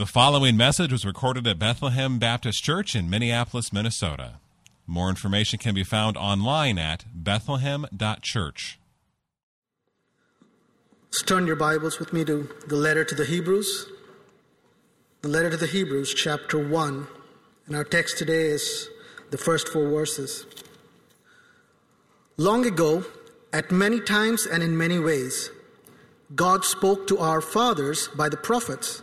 The following message was recorded at Bethlehem Baptist Church in Minneapolis, Minnesota. More information can be found online at bethlehem.church. Let's turn your Bibles with me to the letter to the Hebrews. The letter to the Hebrews, chapter 1. And our text today is the first four verses. Long ago, at many times and in many ways, God spoke to our fathers by the prophets.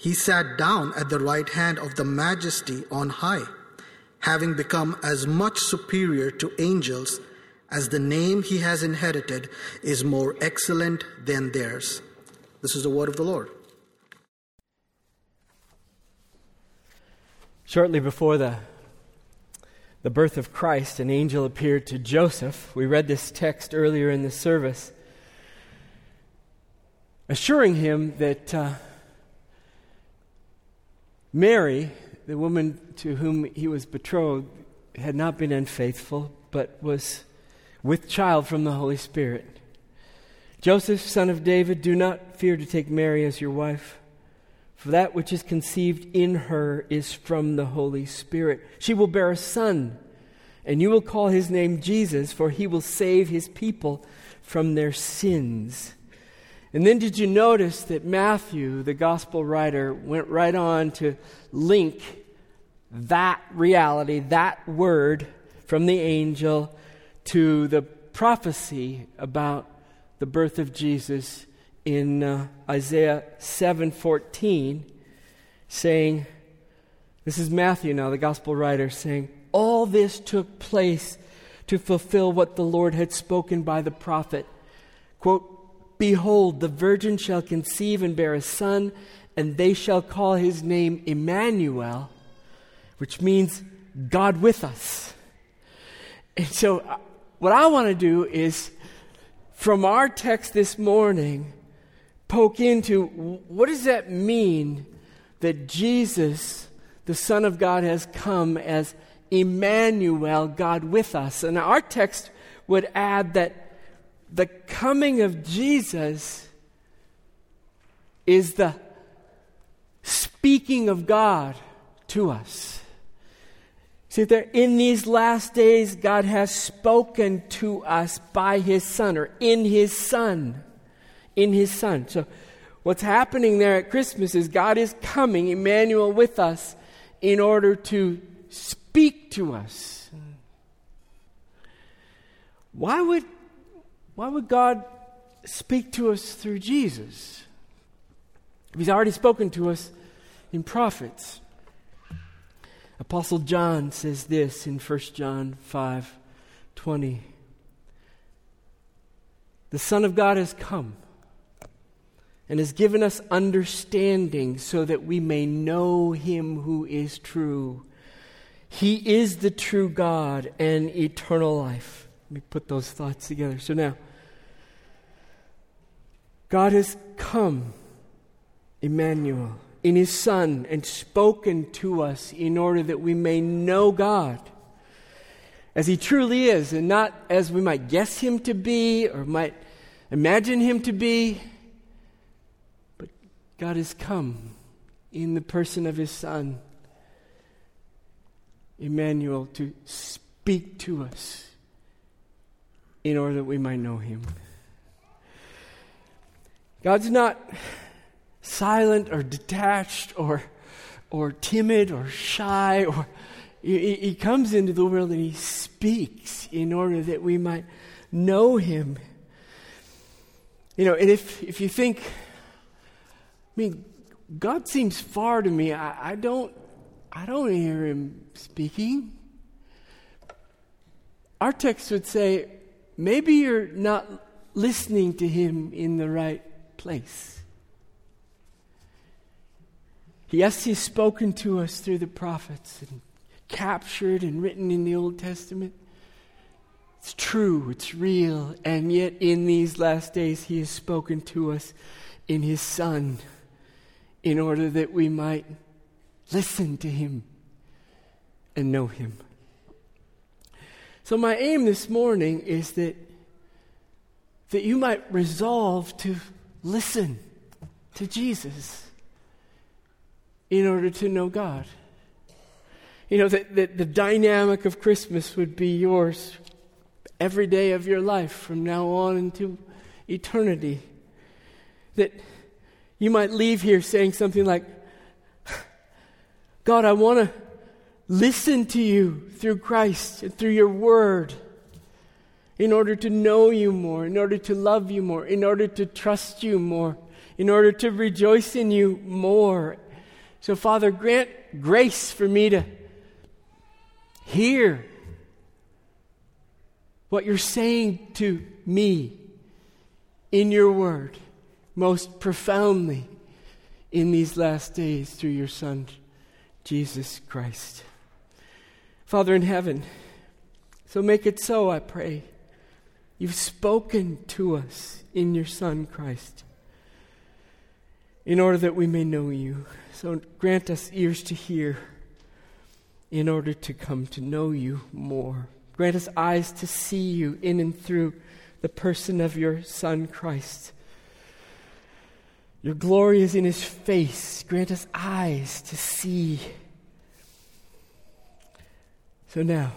he sat down at the right hand of the majesty on high, having become as much superior to angels as the name he has inherited is more excellent than theirs. This is the word of the Lord. Shortly before the, the birth of Christ, an angel appeared to Joseph. We read this text earlier in the service, assuring him that. Uh, Mary, the woman to whom he was betrothed, had not been unfaithful, but was with child from the Holy Spirit. Joseph, son of David, do not fear to take Mary as your wife, for that which is conceived in her is from the Holy Spirit. She will bear a son, and you will call his name Jesus, for he will save his people from their sins. And then did you notice that Matthew, the gospel writer, went right on to link that reality, that word from the angel, to the prophecy about the birth of Jesus in uh, Isaiah 7:14 saying this is Matthew now the gospel writer saying all this took place to fulfill what the Lord had spoken by the prophet. Quote Behold, the virgin shall conceive and bear a son, and they shall call his name Emmanuel, which means God with us. And so, uh, what I want to do is, from our text this morning, poke into what does that mean that Jesus, the Son of God, has come as Emmanuel, God with us. And our text would add that the coming of Jesus is the speaking of God to us. See, there in these last days, God has spoken to us by His Son, or in His Son. In His Son. So, what's happening there at Christmas is God is coming, Emmanuel, with us, in order to speak to us. Why would why would God speak to us through Jesus? He's already spoken to us in prophets. Apostle John says this in 1 John 5 20. The Son of God has come and has given us understanding so that we may know him who is true. He is the true God and eternal life. Let me put those thoughts together. So now, God has come, Emmanuel, in His Son and spoken to us in order that we may know God as He truly is and not as we might guess Him to be or might imagine Him to be. But God has come in the person of His Son, Emmanuel, to speak to us in order that we might know Him. God's not silent or detached or, or timid or shy or he, he comes into the world and he speaks in order that we might know him. You know, and if, if you think, I mean, God seems far to me. I, I don't I don't hear him speaking. Our text would say, maybe you're not listening to him in the right place. Yes, He's spoken to us through the prophets and captured and written in the Old Testament. It's true, it's real, and yet in these last days He has spoken to us in His Son in order that we might listen to Him and know Him. So, my aim this morning is that, that you might resolve to listen to Jesus in order to know God. You know, that, the dynamic of Christmas would be yours every day of your life from now on into eternity. That you might leave here saying something like, God, I want to listen to you through Christ and through your word in order to know you more, in order to love you more, in order to trust you more, in order to rejoice in you more. So, Father, grant grace for me to hear what you're saying to me in your word most profoundly in these last days through your Son, Jesus Christ. Father in heaven, so make it so, I pray. You've spoken to us in your Son, Christ, in order that we may know you. So grant us ears to hear in order to come to know you more. Grant us eyes to see you in and through the person of your Son, Christ. Your glory is in his face. Grant us eyes to see. So now,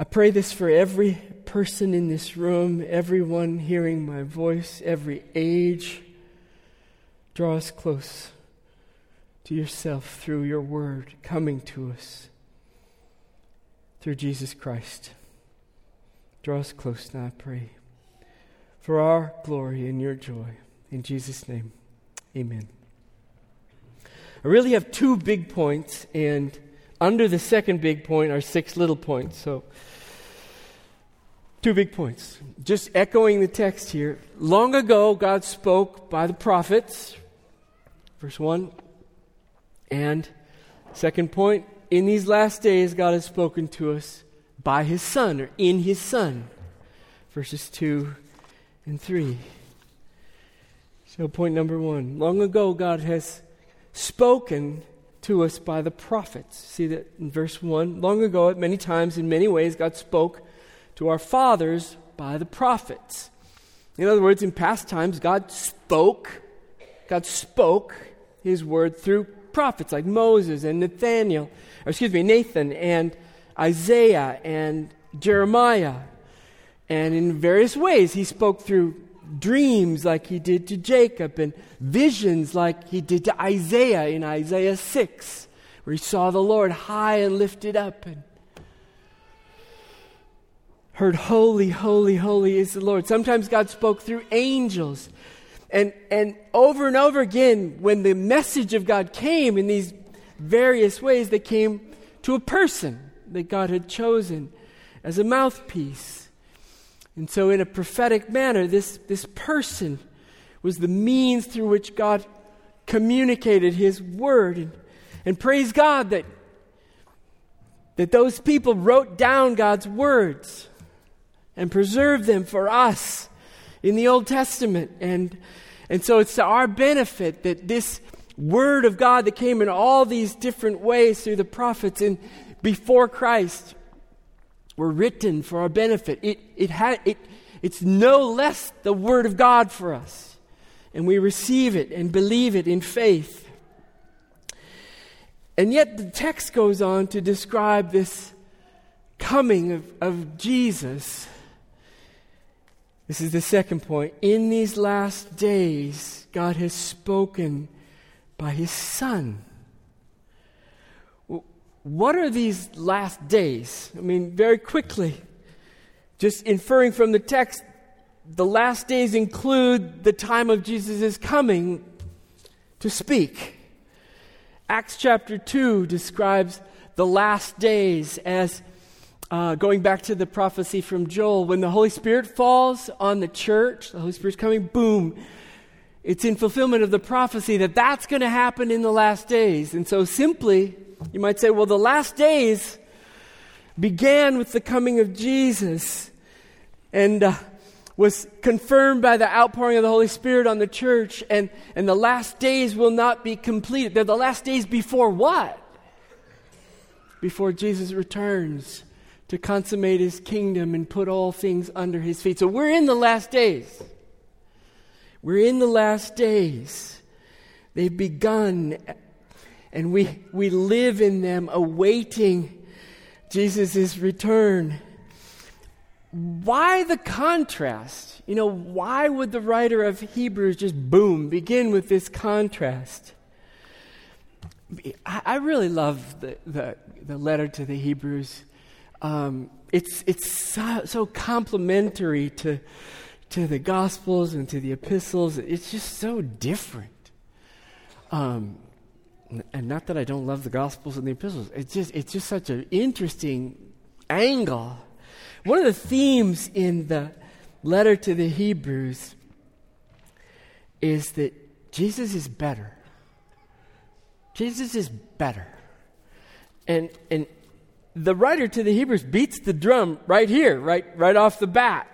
I pray this for every person in this room, everyone hearing my voice, every age. Draw us close to yourself through your word coming to us through Jesus Christ. Draw us close now, I pray, for our glory and your joy. In Jesus' name, amen. I really have two big points, and under the second big point are six little points. So, two big points. Just echoing the text here. Long ago, God spoke by the prophets, verse 1. And, second point, in these last days, God has spoken to us by His Son, or in His Son, verses 2 and 3. So, point number one. Long ago, God has spoken to us by the prophets. See that in verse 1? Long ago, at many times, in many ways, God spoke to our fathers by the prophets. In other words, in past times, God spoke, God spoke his word through prophets like Moses and Nathaniel, or excuse me, Nathan and Isaiah and Jeremiah. And in various ways, he spoke through dreams like he did to Jacob and visions like he did to Isaiah in Isaiah 6, where he saw the Lord high and lifted up and heard, Holy, holy, holy is the Lord. Sometimes God spoke through angels. And, and over and over again, when the message of God came in these various ways, they came to a person that God had chosen as a mouthpiece. And so, in a prophetic manner, this, this person was the means through which God communicated his word. And, and praise God that, that those people wrote down God's words and preserved them for us in the Old Testament. And, and so it's to our benefit that this word of God that came in all these different ways through the prophets and before Christ were written for our benefit. It, it had, it, it's no less the Word of God for us. And we receive it and believe it in faith. And yet the text goes on to describe this coming of, of Jesus. This is the second point. In these last days, God has spoken by His Son. What are these last days? I mean, very quickly, just inferring from the text, the last days include the time of Jesus' coming to speak. Acts chapter 2 describes the last days as uh, going back to the prophecy from Joel, when the Holy Spirit falls on the church, the Holy Spirit's coming, boom. It's in fulfillment of the prophecy that that's going to happen in the last days. And so, simply, you might say, well, the last days began with the coming of Jesus and uh, was confirmed by the outpouring of the Holy Spirit on the church, and, and the last days will not be completed. They're the last days before what? Before Jesus returns to consummate his kingdom and put all things under his feet. So we're in the last days. We're in the last days. They've begun, and we, we live in them awaiting Jesus' return. Why the contrast? You know, why would the writer of Hebrews just boom, begin with this contrast? I, I really love the, the, the, letter to the Hebrews. Um, it's it's so, so complementary to to the Gospels and to the epistles. It's just so different. Um, and not that I don't love the Gospels and the epistles. It's just it's just such an interesting angle. One of the themes in the letter to the Hebrews is that Jesus is better. Jesus is better. And and the writer to the Hebrews beats the drum right here, right right off the bat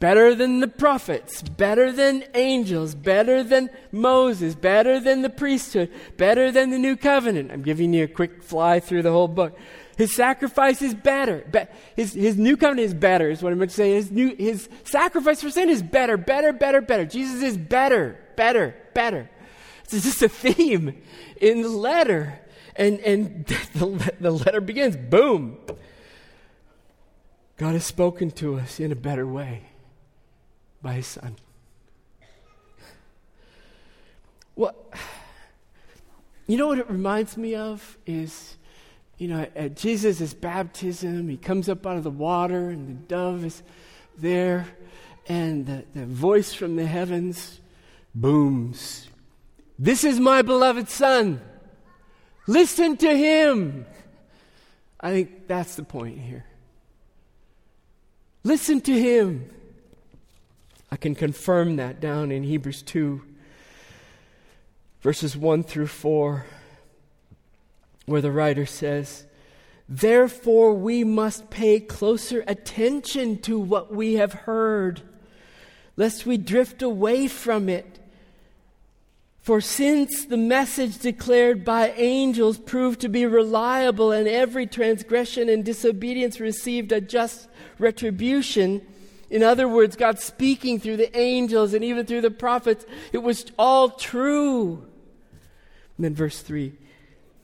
better than the prophets, better than angels, better than Moses, better than the priesthood, better than the new covenant. I'm giving you a quick fly through the whole book. His sacrifice is better. Be- his, his new covenant is better, is what I'm going to say. His, new, his sacrifice for sin is better, better, better, better. Jesus is better, better, better. It's just a theme in the letter. And, and the, the letter begins boom. God has spoken to us in a better way by his son. Well, you know what it reminds me of is, you know, at Jesus' baptism, he comes up out of the water and the dove is there, and the, the voice from the heavens booms. This is my beloved son. Listen to him. I think that's the point here. Listen to him. I can confirm that down in Hebrews 2, verses 1 through 4, where the writer says, Therefore, we must pay closer attention to what we have heard, lest we drift away from it. For since the message declared by angels proved to be reliable, and every transgression and disobedience received a just retribution, in other words, God speaking through the angels and even through the prophets. It was all true. And then, verse 3,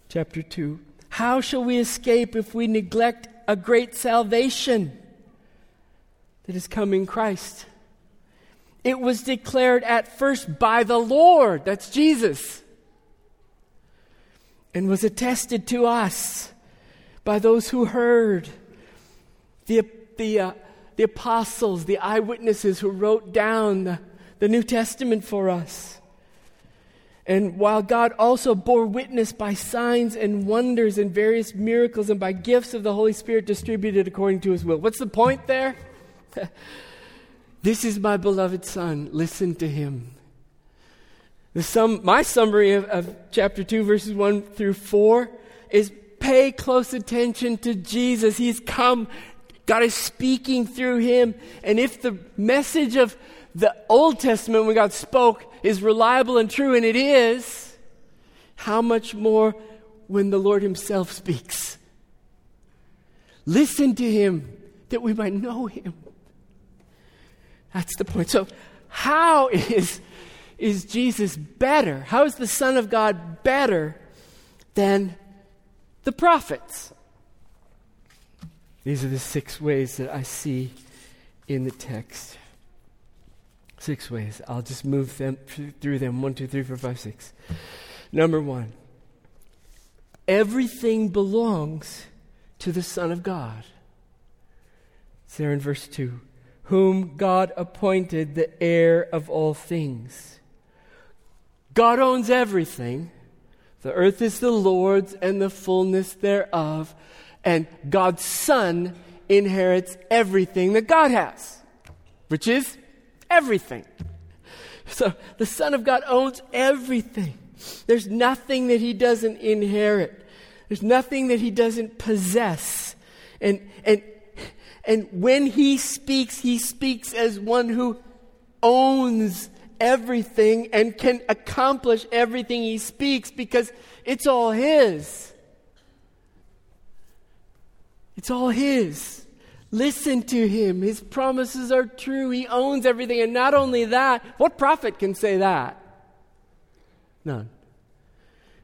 chapter 2 How shall we escape if we neglect a great salvation that is coming Christ? It was declared at first by the Lord, that's Jesus, and was attested to us by those who heard. The, the, uh, the apostles, the eyewitnesses who wrote down the, the New Testament for us. And while God also bore witness by signs and wonders and various miracles and by gifts of the Holy Spirit distributed according to his will. What's the point there? this is my beloved Son. Listen to him. The sum, my summary of, of chapter 2, verses 1 through 4 is pay close attention to Jesus. He's come God is speaking through him. And if the message of the Old Testament, when God spoke, is reliable and true, and it is, how much more when the Lord Himself speaks? Listen to Him that we might know Him. That's the point. So, how is, is Jesus better? How is the Son of God better than the prophets? These are the six ways that I see in the text. Six ways. I'll just move them through them. One, two, three, four, five, six. Number one, everything belongs to the Son of God. It's there in verse 2. Whom God appointed the heir of all things. God owns everything. The earth is the Lord's and the fullness thereof and God's Son inherits everything that God has, which is everything. So the Son of God owns everything. There's nothing that he doesn't inherit. There's nothing that he doesn't possess. And, and, and when he speaks, he speaks as one who owns everything and can accomplish everything he speaks because it's all his. It's all his. Listen to him. His promises are true. He owns everything. And not only that, what prophet can say that? None.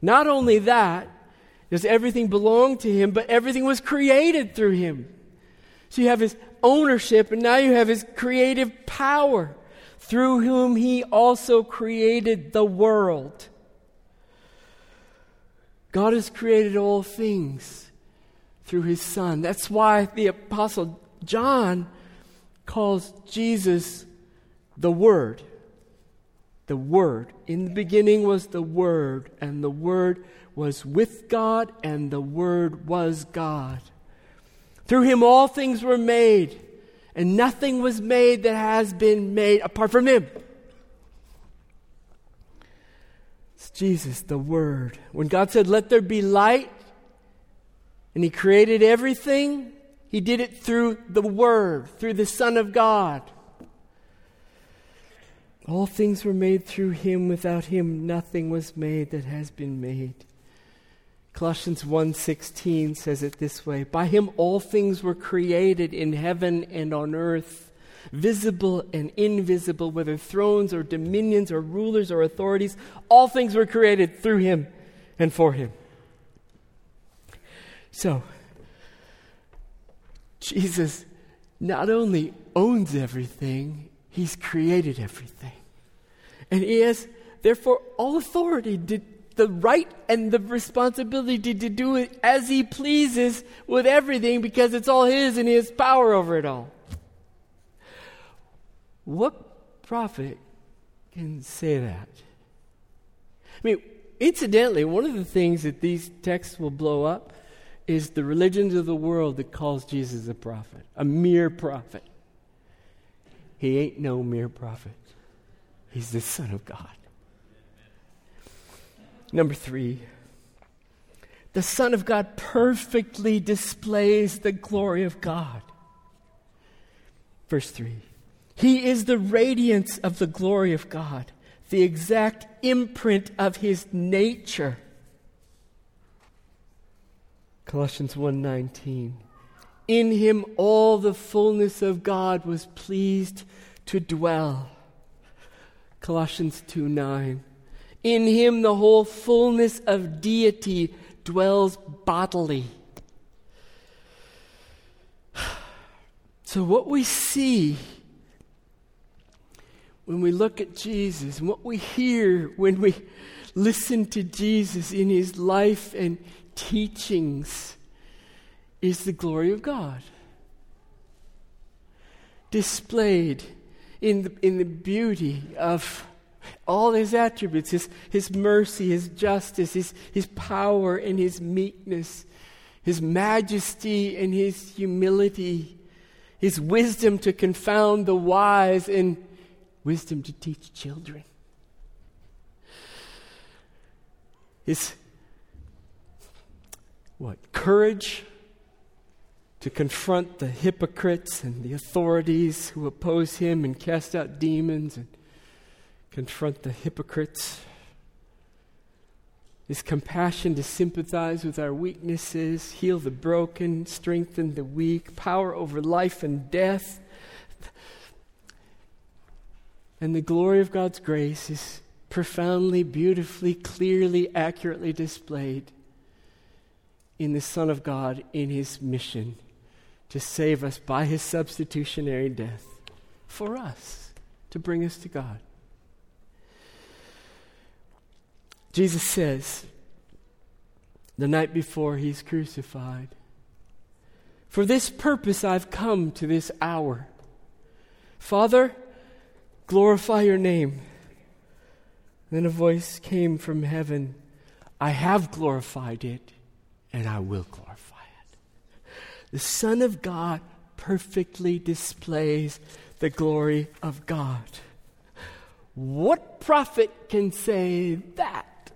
Not only that, does everything belong to him, but everything was created through him. So you have his ownership, and now you have his creative power, through whom he also created the world. God has created all things through his Son. That's why the Apostle John calls Jesus the Word. The Word. In the beginning was the Word, and the Word was with God, and the Word was God. Through him all things were made, and nothing was made that has been made apart from him. It's Jesus, the Word. When God said, Let there be light, and he created everything, he did it through the Word, through the Son of God. All things were made through him. Without him, nothing was made that has been made. Colossians 1:16 says it this way, by him all things were created in heaven and on earth, visible and invisible, whether thrones or dominions or rulers or authorities, all things were created through him and for him. So, Jesus not only owns everything, he's created everything. And he has, therefore, all authority, to, the right and the responsibility to do it as he pleases with everything because it's all his and he has power over it all. What prophet can say that? I mean, incidentally, one of the things that these texts will blow up is the religions of the world that calls Jesus a prophet, a mere prophet. He ain't no mere prophet. He's the Son of God. Number three, the Son of God perfectly displays the glory of God. Verse 3 He is the radiance of the glory of God, the exact imprint of his nature. Colossians 1:19 In him all the fullness of God was pleased to dwell Colossians 2 9. In him the whole fullness of deity dwells bodily. So, what we see when we look at Jesus, what we hear when we listen to Jesus in his life and teachings, is the glory of God displayed in the, in the beauty of all his attributes his, his mercy, his justice, his, his power, and his meekness, his majesty, and his humility, his wisdom to confound the wise, and wisdom to teach children. His what? Courage to confront the hypocrites and the authorities who oppose him and cast out demons and confront the hypocrites. His compassion to sympathize with our weaknesses, heal the broken, strengthen the weak, power over life and death. And the glory of God's grace is profoundly, beautifully, clearly, accurately displayed in the Son of God in his mission to save us by his substitutionary death for us, to bring us to God. Jesus says, the night before he's crucified, For this purpose I've come to this hour. Father, glorify your name. Then a voice came from heaven I have glorified it, and I will glorify it. the Son of God perfectly displays the glory of God. What prophet can say that?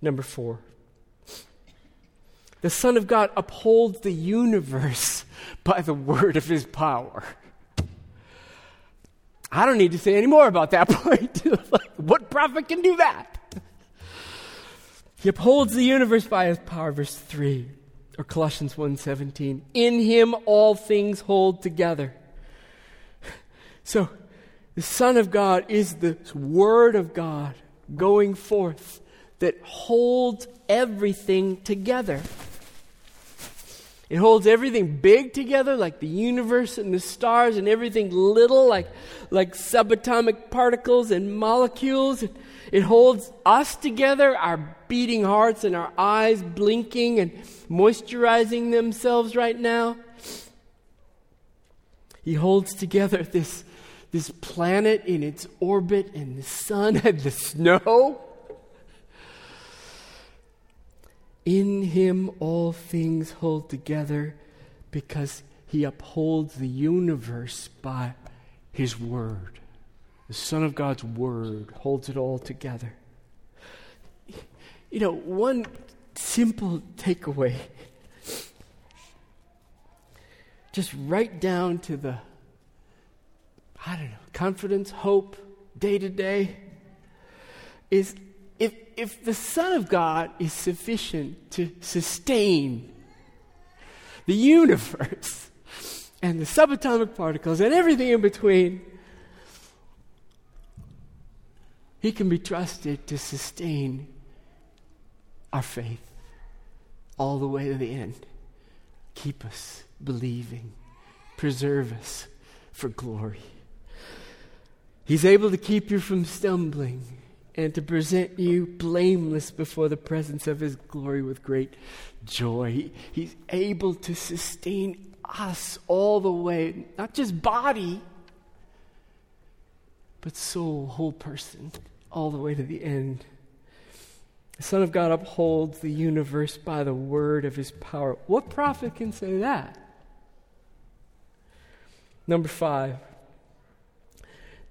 Number four. The Son of God upholds the universe by the word of his power. I don't need to say any more about that point. like, what prophet can do that? He upholds the universe by his power, verse 3, or Colossians 1:17. In him all things hold together. So, the Son of God is the Word of God going forth that holds everything together. It holds everything big together, like the universe and the stars, and everything little, like, like subatomic particles and molecules. It holds us together, our beating hearts and our eyes blinking and moisturizing themselves right now. He holds together this, this planet in its orbit and the sun and the snow. In him all things hold together because he upholds the universe by his word. The Son of God's word holds it all together. You know, one simple takeaway, just right down to the, I don't know, confidence, hope, day to day, is if, if the Son of God is sufficient to sustain the universe and the subatomic particles and everything in between, he can be trusted to sustain our faith all the way to the end. Keep us believing, preserve us for glory. He's able to keep you from stumbling and to present you blameless before the presence of His glory with great joy. he's able to sustain us all the way, not just body, but soul, whole person, all the way to the end. The Son of God upholds the universe by the word of His power. What prophet can say that? Number five.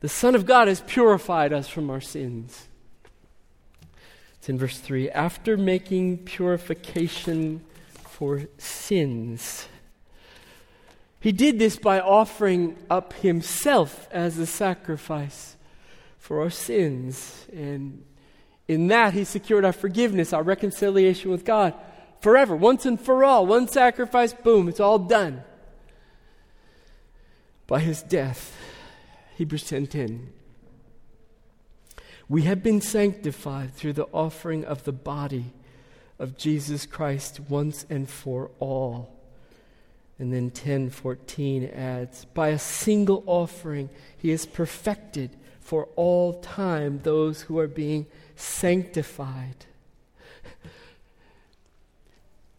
The Son of God has purified us from our sins. It's in verse 3 after making purification for sins. He did this by offering up himself as a sacrifice for our sins. And in that, he secured our forgiveness, our reconciliation with God forever, once and for all. One sacrifice, boom, it's all done. By his death. Hebrews 10:10. We have been sanctified through the offering of the body of Jesus Christ once and for all. And then 10:14 adds, by a single offering he has perfected for all time those who are being sanctified.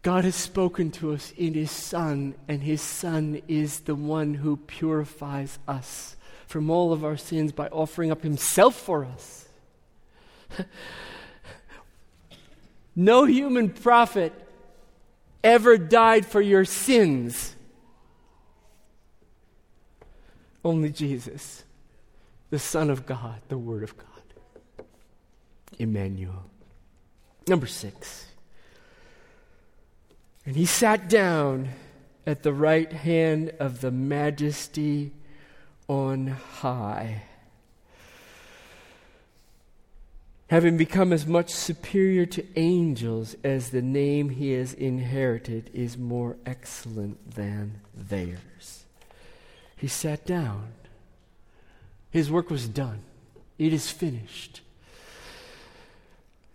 God has spoken to us in His Son, and His Son is the one who purifies us from all of our sins by offering up Himself for us. no human prophet ever died for your sins. Only Jesus, the Son of God, the Word of God. Emmanuel. Number six. And he sat down at the right hand of the majesty on high. Having become as much superior to angels as the name he has inherited is more excellent than theirs. He sat down. His work was done, it is finished.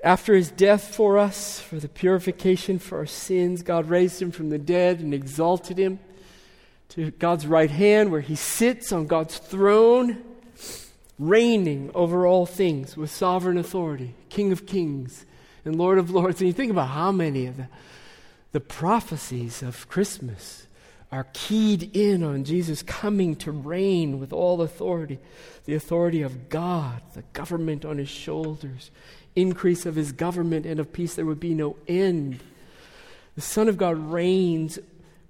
After his death for us, for the purification for our sins, God raised him from the dead and exalted him to God's right hand, where he sits on God's throne reigning over all things with sovereign authority, King of kings and Lord of lords. And you think about how many of the, the prophecies of Christmas are keyed in on Jesus coming to reign with all authority the authority of God, the government on his shoulders, increase of his government and of peace. There would be no end. The Son of God reigns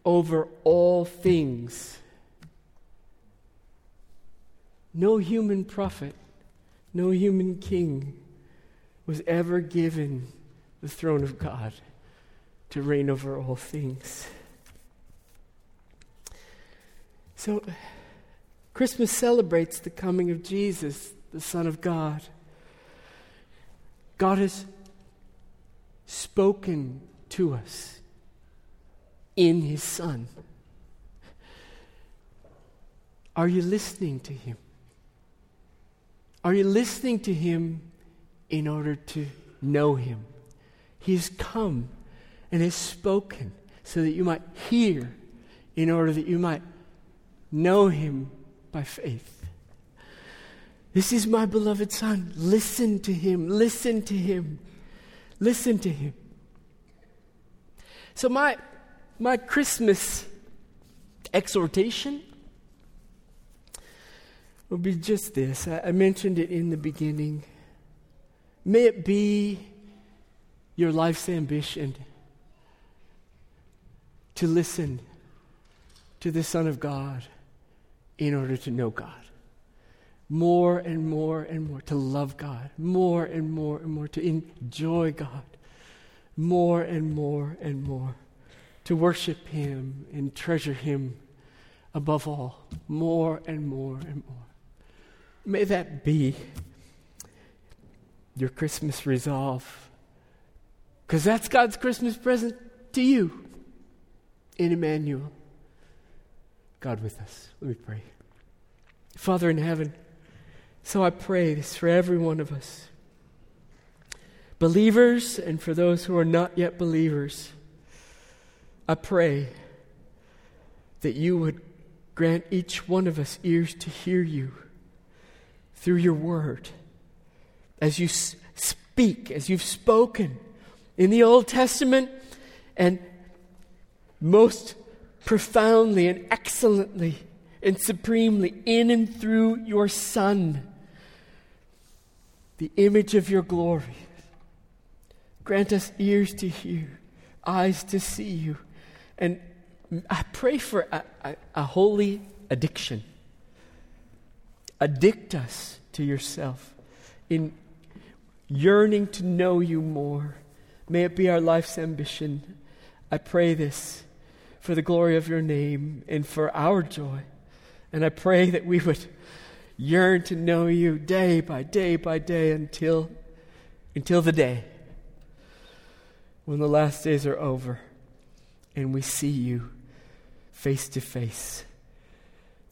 over all things No human prophet, no human king was ever given the throne of God to reign over all things. So, Christmas celebrates the coming of Jesus, the Son of God. God has spoken to us in His Son. Are you listening to Him? Are you listening to Him in order to know Him? He has come and has spoken so that you might hear, in order that you might know Him by faith. This is my beloved Son. Listen to Him. Listen to Him. Listen to Him. So, my, my Christmas exhortation be just this. I, I mentioned it in the beginning. May it be your life's ambition to listen to the Son of God in order to know God. More and more and more to love God. More and more and more to enjoy God. More and more and more to worship Him and treasure Him above all. More and more and more. May that be your Christmas resolve. Because that's God's Christmas present to you in Emmanuel. God with us. Let me pray. Father in heaven, so I pray this for every one of us. Believers and for those who are not yet believers, I pray that you would grant each one of us ears to hear you through your word. As you speak, as you've spoken in the Old Testament, and most profoundly and excellently and supremely in and through your Son, the image of your glory. Grant us ears to hear, eyes to see you. And I pray for a, a, a holy addiction Addict us to yourself in yearning to know you more. May it be our life's ambition. I pray this for the glory of your name and for our joy. And I pray that we would yearn to know you day by day by day until, until the day when the last days are over and we see you face to face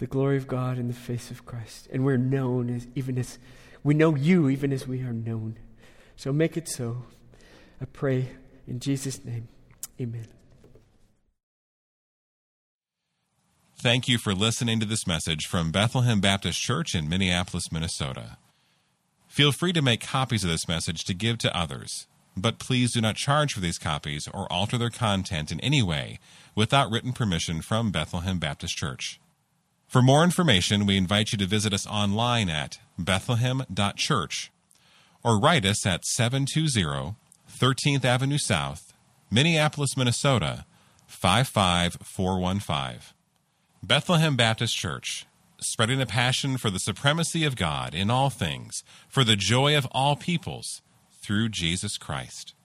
the glory of God in the face of Christ. And we're known as even as we know you even as we are known. So make it so. I pray in Jesus' name. Amen. Thank you for listening to this message from Bethlehem Baptist Church in Minneapolis, Minnesota. Feel free to make copies of this message to give to others, but please do not charge for these copies or alter their content in any way without written permission from Bethlehem Baptist Church. For more information, we invite you to visit us online at bethlehem.church or write us at 720 13th Avenue South, Minneapolis, Minnesota 55415. Bethlehem Baptist Church, spreading a passion for the supremacy of God in all things, for the joy of all peoples, through Jesus Christ.